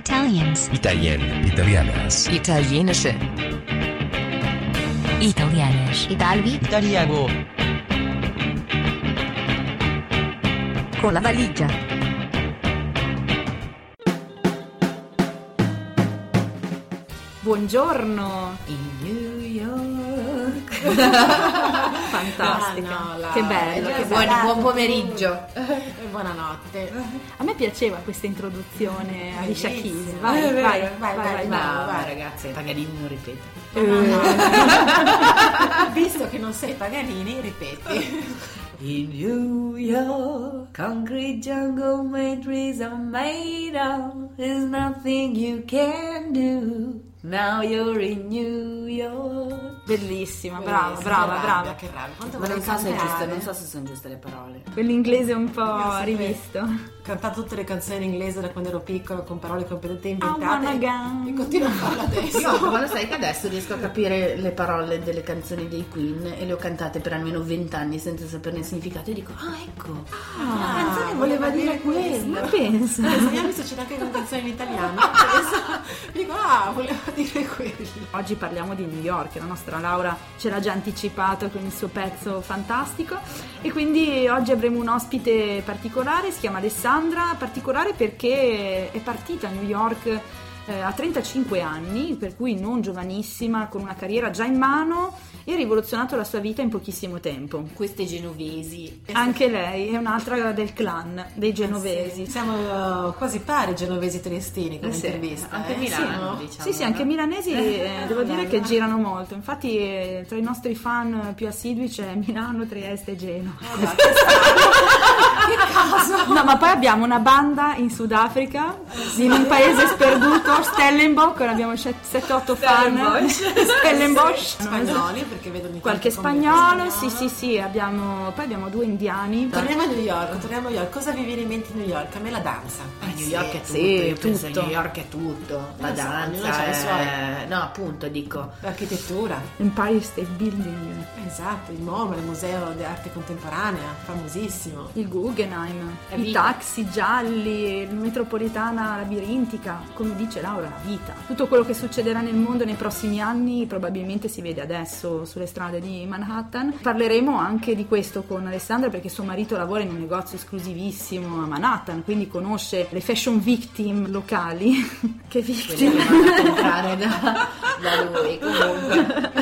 Italians. Italien, italianas. Italienische. Italianisch. Italvi. Italiano. Con la valigia. Buongiorno! In New York. Fantastica. Ah, no, Che bello, che buon, bello. buon pomeriggio e buonanotte. A me piaceva questa introduzione a Alicia Keys. Vai, vai, vai, vai, vai, vai. Vai, ragazzi, Paganini non ripete. Visto che non sei Paganini, ripeti. In New York, concrete jungle made trees are made of. There's nothing you can do. Now you're in New York. Bellissima, brava, brava, brava. Che rabbia, quanto Ma non so, se è giusto, non so se sono giuste le parole. Quell'inglese un po' rivisto. Ho cantato tutte le canzoni in inglese da quando ero piccola con parole completamente wanna inventate go. e continuo a farlo adesso. Io, ma lo sai che adesso riesco a capire le parole delle canzoni dei Queen e le ho cantate per almeno vent'anni senza saperne il significato e dico, ah ecco, la canzone voleva dire quello. Ma pensa. Adesso mi ha visto c'è anche una canzone in italiano. Adesso dico, ah, voleva dire quello. Oggi parliamo di New York, la nostra Laura ce l'ha già anticipato con il suo pezzo fantastico e quindi oggi avremo un ospite particolare, si chiama Alessandra, particolare perché è partita a New York eh, a 35 anni, per cui non giovanissima, con una carriera già in mano e ha rivoluzionato la sua vita in pochissimo tempo. Queste genovesi. Anche lei è un'altra del clan dei genovesi. Sì, siamo uh, quasi pari genovesi triestini come Eh sì, intervista. anche eh? Milano, Sì, diciamo. Sì, sì, anche milanesi eh, devo dire che girano molto. Infatti, eh, tra i nostri fan più assidui c'è Milano, Trieste e Genova. che caso! No, ma poi abbiamo una banda in Sudafrica, in un paese sperduto, Stellenbosch, abbiamo 7-8 fan. Stellenbosch. Spagnoli perché vedo ogni Qualche commenti spagnolo, sì, spagnolo. sì, sì, abbiamo, poi abbiamo due indiani. Torniamo a New York, torniamo a New York. Cosa vi viene in mente a New York? A me la danza. A New York è tutto, sì, io penso tutto. New York è tutto, la danza, è- no appunto dico, L'architettura. Empire State Building, Esatto, il MoMA, il Museo di Arte Contemporanea, famosissimo. il Guggenheim, È i vita. taxi gialli, la metropolitana labirintica, come dice Laura, la vita. Tutto quello che succederà nel mondo nei prossimi anni probabilmente si vede adesso sulle strade di Manhattan. Parleremo anche di questo con Alessandra perché suo marito lavora in un negozio esclusivissimo a Manhattan, quindi conosce le fashion victim locali. che victim? comprare da, da lui comunque.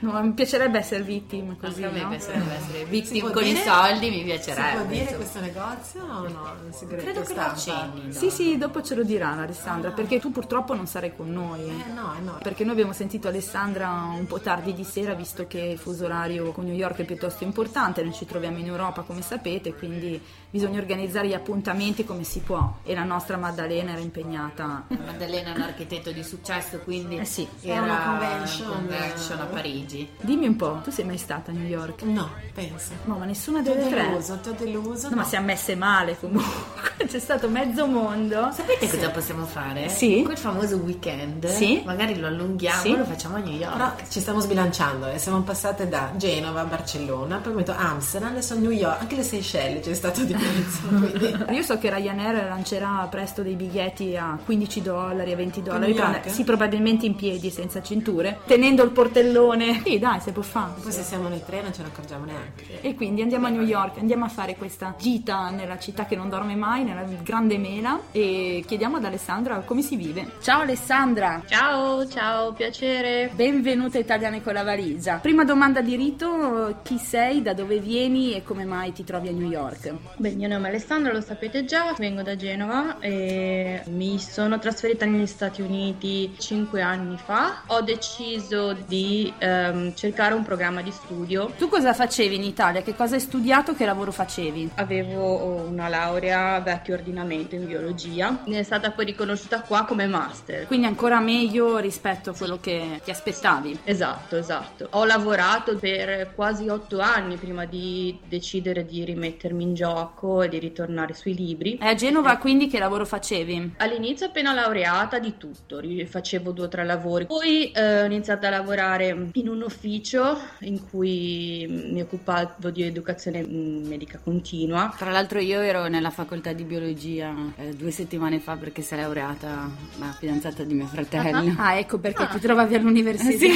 No, mi piacerebbe essere vittim così, Anche a me no? piacerebbe essere Si victim con i dire? soldi, mi Si piacerebbe. può dire insomma. questo negozio o no? Segreto Credo che lo accenni. Sì, sì, dopo ce lo dirà Alessandra, perché tu purtroppo non sarai con noi. Eh no, eh no. Perché noi abbiamo sentito Alessandra un po' tardi di sera, visto che il fuso orario con New York è piuttosto importante, noi ci troviamo in Europa come sapete, quindi bisogna organizzare gli appuntamenti come si può e la nostra Maddalena era impegnata. Maddalena è un architetto di successo, quindi Eh sì. era Una convention. convention a Parigi. Dimmi un po', tu sei mai stata a New York? No, penso. No, ma nessuna delle tre. deluso, ti ho deluso. No, ma siamo messe male comunque. C'è stato mezzo mondo. Sapete cosa possiamo fare? Sì. Quel famoso weekend. Sì. Magari lo allunghiamo Sì. lo facciamo a New York. Però ci stiamo sbilanciando e siamo passate da Genova a Barcellona, poi metto Amsterdam, adesso New York, anche le Seychelles c'è stato di mezzo. Io so che Ryanair lancerà presto dei biglietti a 15 dollari, a 20 dollari, sì, probabilmente in piedi, senza cinture, tenendo il portellone. Sì, dai, se può fare. Poi se siamo nei treni non ce ne accorgiamo neanche. E quindi andiamo a New York, andiamo a fare questa gita nella città che non dorme mai, nella grande mela e chiediamo ad Alessandra come si vive. Ciao Alessandra! Ciao, ciao, piacere. Benvenuta Italiane con la valigia. Prima domanda di rito, chi sei, da dove vieni e come mai ti trovi a New York? Beh, il mio nome è Alessandra, lo sapete già, vengo da Genova e mi sono trasferita negli Stati Uniti 5 anni fa. Ho deciso di ehm, cercare un programma di studio. Tu cosa facevi in Italia? Che cosa hai studiato? Che lavoro facevi? Avevo una laurea vecchio ordinamento in biologia, ne è stata poi riconosciuta qua come master. Quindi ancora meglio rispetto a quello che ti aspettavi. Esatto, esatto. Ho lavorato per quasi otto anni prima di decidere di rimettermi in gioco e di ritornare sui libri. E a Genova quindi che lavoro facevi? All'inizio appena laureata di tutto, facevo due o tre lavori, poi eh, ho iniziato a lavorare in un ufficio in cui mi occupavo di educazione mm, medica continua. Tra l'altro io ero nella facoltà di biologia eh, due settimane fa perché si è laureata la fidanzata di mio fratello. Ah, ecco perché ti trovavi all'università.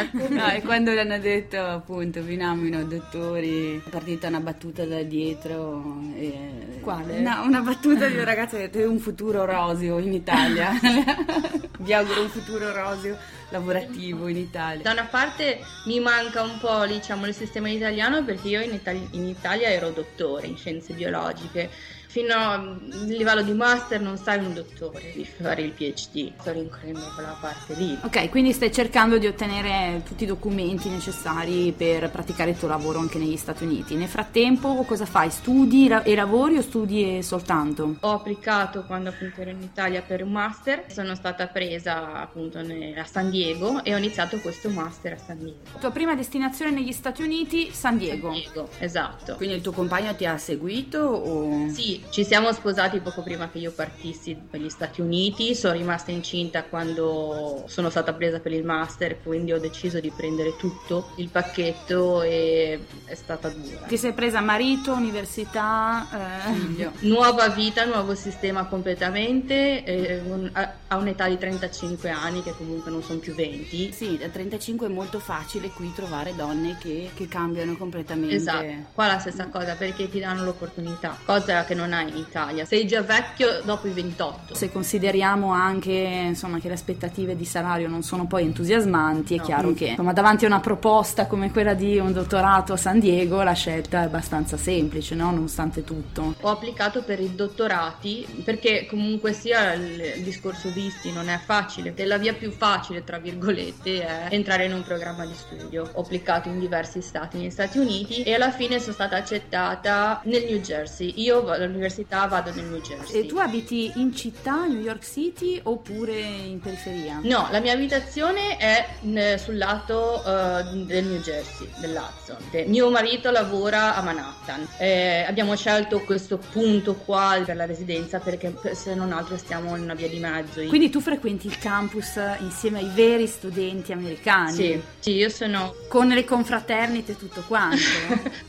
Ecco. No, e quando le hanno detto appunto vi nomino dottori è partita una battuta da dietro e- Quale? No, una battuta di un ragazzo che ha detto "Hai un futuro roseo in Italia vi auguro un futuro roseo lavorativo in Italia Da una parte mi manca un po' diciamo, il sistema italiano perché io in, Itali- in Italia ero dottore in scienze biologiche. Fino al livello di master non sai un dottore di fare il PhD. Sto rincorrendo quella parte lì. Ok, quindi stai cercando di ottenere tutti i documenti necessari per praticare il tuo lavoro anche negli Stati Uniti. Nel frattempo cosa fai? Studi la- e lavori o studi soltanto? Ho applicato quando appunto ero in Italia per un master, sono stata presa appunto a San Diego e ho iniziato questo master a San Diego. Tua prima destinazione negli Stati Uniti, San Diego. San Diego, esatto. quindi il tuo compagno ti ha seguito o Sì, ci siamo sposati poco prima che io partissi per gli Stati Uniti, sono rimasta incinta quando sono stata presa per il master, quindi ho deciso di prendere tutto il pacchetto e è stata dura. Ti sei presa marito, università, eh, figlio Nuova vita, nuovo sistema completamente, eh, un- a, a un'età di 35 anni che comunque non sono più 20. Sì, a 35 è molto facile qui trovare donne che, che cambiano completamente. Esatto, qua la stessa cosa perché ti danno l'opportunità, cosa che non hai in Italia. Sei già vecchio dopo i 28. Se consideriamo anche insomma, che le aspettative di salario non sono poi entusiasmanti, è No. chiaro che insomma, davanti a una proposta come quella di un dottorato a San Diego la scelta è abbastanza semplice, no? nonostante tutto. Ho applicato per i dottorati perché comunque sia il discorso visti non è facile. E la via più facile, tra virgolette, è entrare in un programma di studio. Ho applicato in diversi stati negli Stati Uniti e alla fine sono stata accettata nel New Jersey. Io all'università vado nel New Jersey. E tu abiti in città, New York City, oppure in periferia? No, la mia abitazione è sul lato eh, del New Jersey, dell'Hudson. Eh, Mio marito lavora a Manhattan. Eh, abbiamo scelto questo punto qua per la residenza perché per- se non altro stiamo in una via di mezzo. Quindi tu frequenti il campus insieme ai veri studenti americani? sì, sì, io sono Con le confraternite e tutto quanto?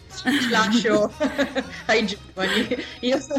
lascio ai giovani. Io so-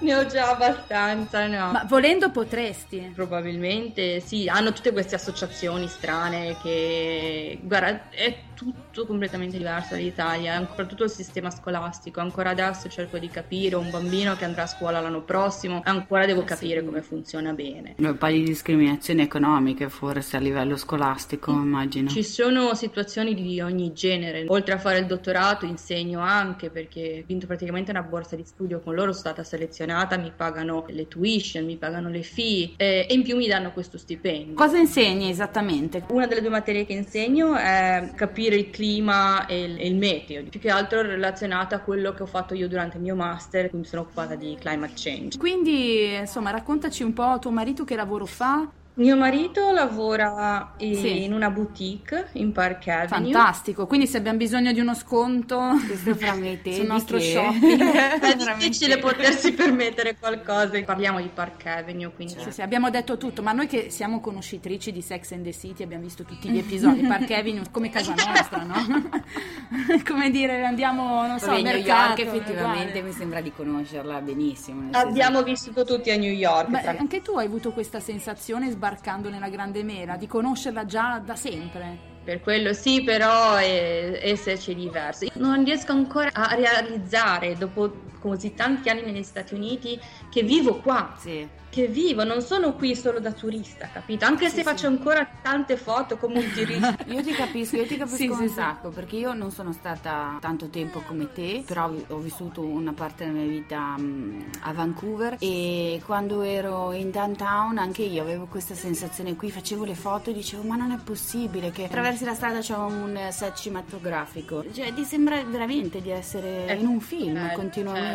ne ho già abbastanza, no. Ma volendo potresti. Probabilmente sì, hanno tutte queste associazioni strane che, guarda, è tutto completamente diverso dall'Italia, ancora tutto il sistema scolastico. Ancora adesso cerco di capire un bambino che andrà a scuola l'anno prossimo, ancora devo capire come funziona bene. Un po' di discriminazioni economiche forse a livello scolastico, immagino. Ci sono situazioni di ogni genere. Oltre a fare il dottorato, insegno anche perché ho vinto praticamente una borsa di studio con loro, sono stata selezionata, mi pagano le tuition, mi pagano le fee eh, e in più mi danno questo stipendio. Cosa insegni esattamente? Una delle due materie che insegno è capire il clima e il, e il meteo, più che altro relazionata a quello che ho fatto io durante il mio master, quindi sono occupata di climate change. Quindi, insomma, raccontaci un po' tuo marito che lavoro fa. Mio marito lavora in, Sì. in una boutique in Park Avenue. Fantastico, quindi se abbiamo bisogno di uno sconto Questo fra me e te sul nostro che? shopping. È difficile potersi permettere qualcosa. Parliamo di Park Avenue, quindi Sì, sì, abbiamo detto tutto, ma noi che siamo conoscitrici di Sex and the City abbiamo visto tutti gli episodi, Park Avenue come casa nostra, no? come dire, andiamo, non so, Vabbè, al New mercato, York effettivamente mi sembra di conoscerla benissimo. abbiamo vissuto tutti a New York. Ma tra- anche tu hai avuto questa sensazione sbarcando nella Grande Mela, di conoscerla già da sempre? Per quello sì, però è, esserci diverso. Non riesco ancora a realizzare, dopo così tanti anni negli Stati Uniti, che vivo qua. Sì. Che vivo, non sono qui solo da turista, capito? Anche se faccio ancora tante foto come un turista. Io ti capisco, io ti capisco Sì, un sì, sì. sacco perché io non sono stata tanto tempo come te, però ho vissuto una parte della mia vita mm, a Vancouver e quando ero in downtown anche io avevo questa sensazione qui, facevo le foto e dicevo ma non è possibile che attraversi la strada c'è un set cinematografico, cioè ti sembra veramente di essere Eh, in un film eh, continuamente.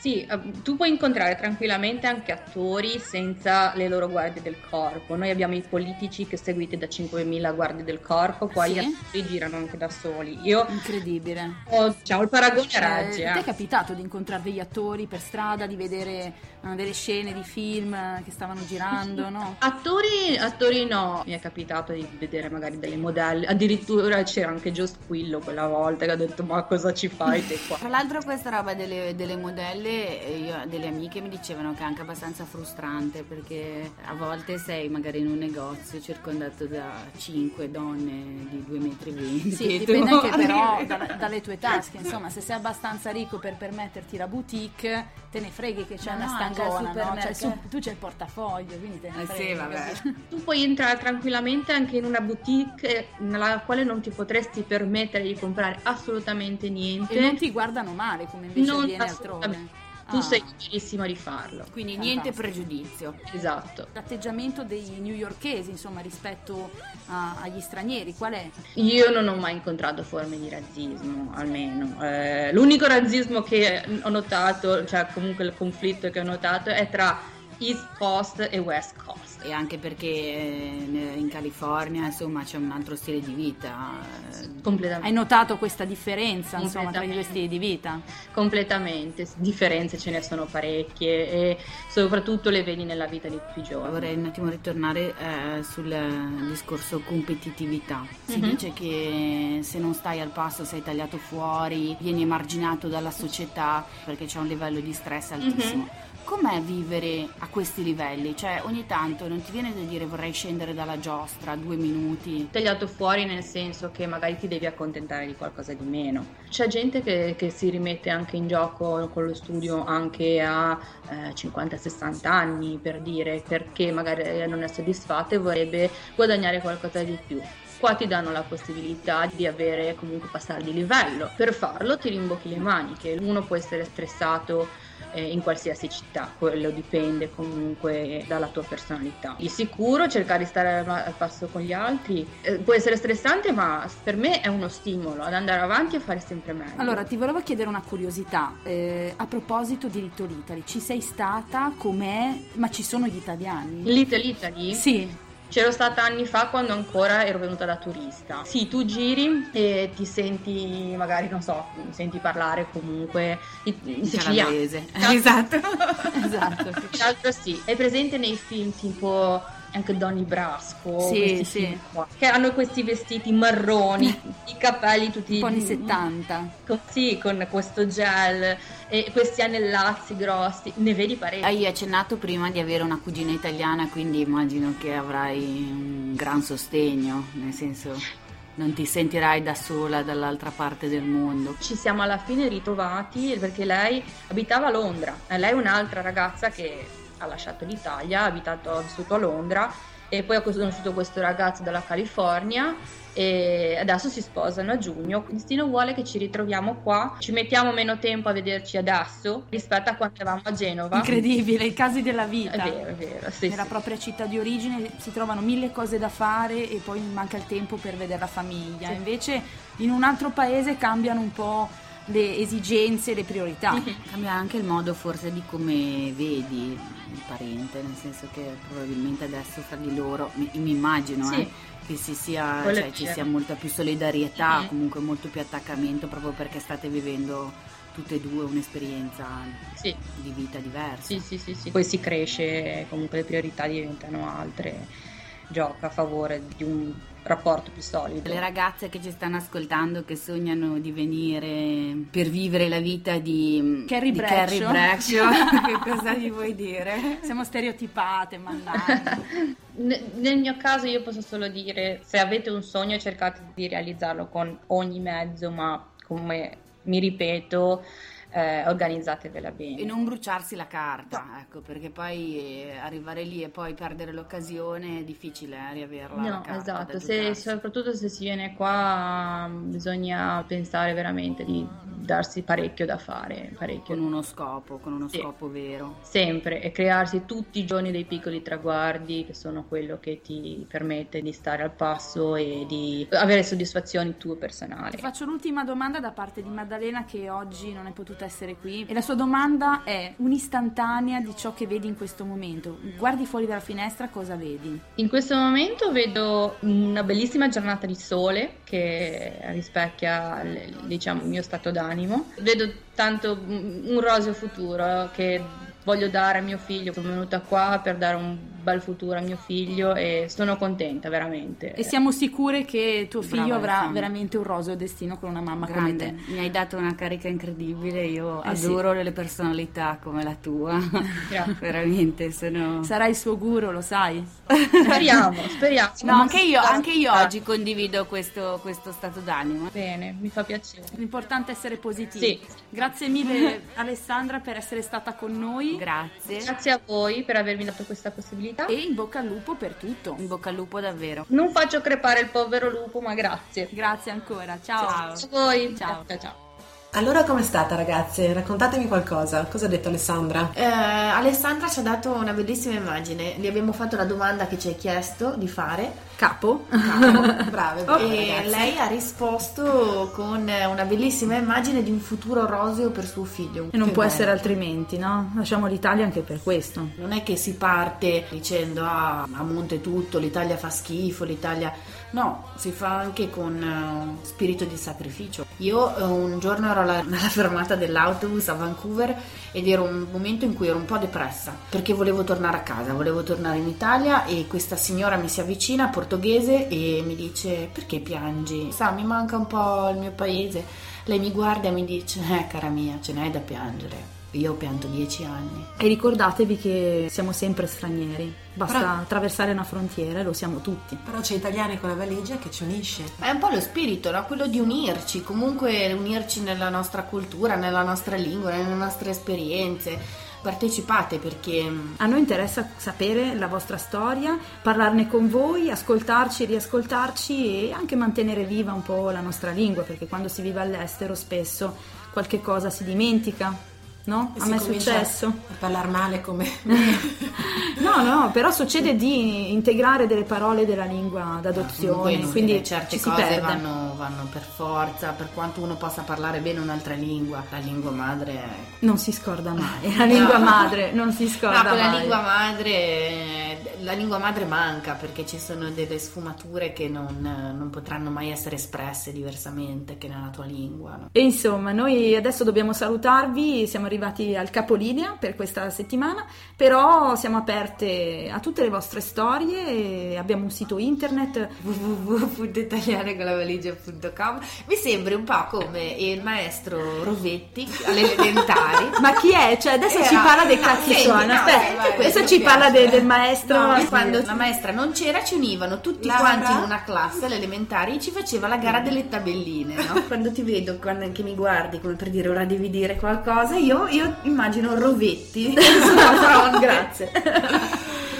Sì, eh, tu puoi incontrare tranquillamente anche attori senza le loro guardie del corpo. Noi abbiamo i politici che seguite da 5.000 guardie del corpo, poi Sì? gli attori girano anche da soli. Io Incredibile. ho diciamo, il paragone Eh, regge. ti eh. è capitato di incontrare degli attori per strada, di vedere delle scene di film che stavano girando, no? Attori, attori no, mi è capitato di vedere magari delle modelle, addirittura c'era anche Joe Squillo quella volta che ha detto ma cosa ci fai te qua? Tra l'altro questa roba delle, delle modelle, eh, io, delle amiche mi dicevano che è anche abbastanza frustrante perché a volte sei magari in un negozio circondato da 5 donne di 2,20 metri. Sì, dipende anche però da- dalle tue tasche, insomma, se sei abbastanza ricco per permetterti la boutique, te ne freghi che c'è Ma una no, il stangona, no? supermercato. Cioè, su- tu c'è il portafoglio, quindi te ne Eh sì, vabbè. Tu puoi entrare tranquillamente anche in una boutique nella quale non ti potresti permettere di comprare assolutamente niente. E non ti guardano male come invece Non avviene altrove. Tu Ah. sei liberissimo di farlo. Quindi niente Fantastico. pregiudizio. Esatto. L'atteggiamento dei newyorkesi, insomma, rispetto a- agli stranieri, qual è? Io non ho mai incontrato forme di razzismo, almeno. Eh, l'unico razzismo che ho notato, cioè comunque il conflitto che ho notato, è tra East Coast e West Coast. E anche perché eh, in California insomma c'è un altro stile di vita. Completamente. Hai notato questa differenza, insomma, tra i due stili di vita? Completamente, differenze ce ne sono parecchie e soprattutto le vedi nella vita di tutti i giorni. Vorrei un attimo ritornare eh, sul discorso competitività. Si Mhm. dice che se non stai al passo sei tagliato fuori, vieni emarginato dalla società perché c'è un livello di stress altissimo. Mhm. Com'è vivere a questi livelli? Cioè ogni tanto non ti viene da dire vorrei scendere dalla giostra due minuti? tagliato fuori nel senso che magari ti devi accontentare di qualcosa di meno. C'è gente che, che si rimette anche in gioco con lo studio anche a eh, 50-60 anni per dire perché magari non è soddisfatta e vorrebbe guadagnare qualcosa di più. Qua ti danno la possibilità di avere comunque passare di livello. Per farlo ti rimbocchi le maniche. Uno può essere stressato eh, in qualsiasi città, quello dipende comunque dalla tua personalità. Di sicuro cercare di stare al, passo con gli altri eh, può essere stressante, ma per me è uno stimolo ad andare avanti e fare sempre meglio. Allora, ti volevo chiedere una curiosità. eh, a proposito di Little Italy, ci sei stata? Com'è? Ma ci sono gli italiani? Little Italy? Sì. C'ero stata anni fa quando ancora ero venuta da turista. Sì, tu giri e ti senti, magari, non so, senti parlare comunque in, siciliano. Esatto. esatto. Tra l'altro sì, è presente nei film tipo anche Donny Brasco, Sì, sì. qua, che hanno questi vestiti marroni, i capelli tutti Un po' anni 70. con, sì, con questo gel e questi anellazzi grossi, ne vedi parecchi. Hai accennato prima di avere una cugina italiana, quindi immagino che avrai un gran sostegno, nel senso non ti sentirai da sola dall'altra parte del mondo. Ci siamo alla fine ritrovati perché lei abitava a Londra, e lei è un'altra ragazza che ha lasciato l'Italia, ha, abitato, ha vissuto a Londra e poi ha conosciuto questo ragazzo dalla California e adesso si sposano a giugno. Il destino vuole che ci ritroviamo qua, ci mettiamo meno tempo a vederci adesso rispetto a quando eravamo a Genova. Incredibile, i casi della È vita. vero, è vero, sì, Nella sì. propria città di origine si trovano mille cose da fare e poi manca il tempo per vedere la famiglia. Sì. Invece in un altro paese cambiano un po' le esigenze, le priorità. Cambia anche il modo forse di come vedi il parente, nel senso che probabilmente adesso fra di loro, mi, mi immagino, Sì. eh, che si sia, cioè, ci sia molta più solidarietà, Mhm. comunque molto più attaccamento proprio perché state vivendo tutte e due un'esperienza Sì. di vita diversa. Sì, sì, sì, sì. Poi si cresce, comunque le priorità diventano altre, gioca a favore di un rapporto più solido. Le ragazze che ci stanno ascoltando che sognano di venire per vivere la vita di Carrie Bradshaw. Bradshaw, che cosa gli vuoi dire? Siamo stereotipate, mannaggia. Ne- Nel mio caso io posso solo dire, se avete un sogno cercate di realizzarlo con ogni mezzo, ma come mi ripeto, eh, organizzatevela bene. E non bruciarsi la carta, ecco, perché poi eh, arrivare lì e poi perdere l'occasione è difficile eh, riaverla la No, esatto, se- soprattutto se si viene qua mm, bisogna pensare veramente di darsi parecchio da fare, parecchio. con uno scopo, con uno Sì. scopo vero. Sempre e crearsi tutti i giorni dei piccoli traguardi che sono quello che ti permette di stare al passo e di avere soddisfazioni tue personali. Ti faccio l'ultima domanda da parte di Maddalena che oggi non è potuta essere qui e la sua domanda è un'istantanea di ciò che vedi in questo momento. Guardi fuori dalla finestra, cosa vedi? In questo momento vedo una bellissima giornata di sole che rispecchia diciamo, il mio stato d'animo. Vedo tanto un roseo futuro che voglio dare a mio figlio. Sono venuta qua per dare un bel futuro a mio figlio e sono contenta veramente. E siamo sicure che tuo figlio Brava, avrà Alessandra. veramente un roseo destino con una mamma Grande, come te. mi hai dato una carica incredibile, io Eh sì. adoro le personalità come la tua, Grazie. veramente sono... Sarà il suo guru, lo sai? Speriamo, speriamo. No, anche io, anche io Ah, oggi condivido questo, questo stato d'animo. Bene, mi fa piacere. L'importante è essere positivi. Sì. Grazie mille Alessandra per essere stata con noi Grazie. Grazie a voi per avermi dato questa possibilità. E in bocca al lupo per tutto. In bocca al lupo davvero. Non faccio crepare il povero lupo, ma grazie. Grazie ancora, ciao. A voi. Ciao. ciao. ciao. Allora com'è stata ragazze? Raccontatemi qualcosa. Cosa ha detto Alessandra? Eh, Alessandra ci ha dato una bellissima immagine. Gli abbiamo fatto la domanda che ci hai chiesto di fare. Capo. Brave, brave e ragazze. lei ha risposto con una bellissima immagine di un futuro roseo per suo figlio. E non Che può bello. essere altrimenti, no? Lasciamo l'Italia anche per questo. Non è che si parte dicendo ah, a monte tutto, l'Italia fa schifo, l'Italia... No, si fa anche con eh, spirito di sacrificio. Io eh, un giorno ero alla, alla fermata dell'autobus a Vancouver ed era un momento in cui ero un po' depressa perché volevo tornare a casa, volevo tornare in Italia e questa signora mi si avvicina, portoghese, e mi dice perché piangi? Sa, mi manca un po' il mio paese. Lei mi guarda e mi dice, eh cara mia, ce n'hai da piangere. Io ho pianto dieci anni. E ricordatevi che siamo sempre stranieri. Basta Però- attraversare una frontiera e lo siamo tutti. Però c'è Italiani con la valigia che ci unisce. È un po' lo spirito, no? quello di unirci, comunque unirci nella nostra cultura, nella nostra lingua, nelle nostre esperienze. Partecipate perché A noi interessa sapere la vostra storia, parlarne con voi, ascoltarci, riascoltarci e anche mantenere viva un po' la nostra lingua, perché quando si vive all'estero spesso qualche cosa si dimentica, no? E A me è successo. A parlare male come... No, no, però succede di integrare delle parole della lingua d'adozione, Comunque, quindi inutile, certe cose vanno, vanno per forza, per quanto uno possa parlare bene un'altra lingua, la lingua madre è... Non si scorda mai, la lingua No. madre non si scorda No, con la mai. lingua madre, la lingua madre manca perché ci sono delle sfumature che non, non potranno mai essere espresse diversamente che nella tua lingua. no? E insomma, noi adesso dobbiamo salutarvi, siamo arrivati al capolinea per questa settimana, però siamo aperte a tutte le vostre storie, abbiamo un sito internet. www.italianecolavaligia.com Mi sembri un po' come il maestro Rovetti alle elementari. Ma chi è? Cioè, adesso Era- ci parla dei senti, suona. Aspetta, adesso ci parla de- del maestro. No, e quando la maestra non c'era ci univano tutti Laura? quanti in una classe alle elementari e ci faceva la gara delle tabelline, no? Quando ti vedo, quando anche mi guardi come per dire ora devi dire qualcosa, io, io immagino Rovetti. Grazie.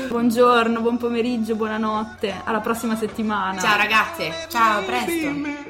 Buongiorno, buon pomeriggio, buonanotte. Alla prossima settimana. Ciao ragazze, ciao, a presto.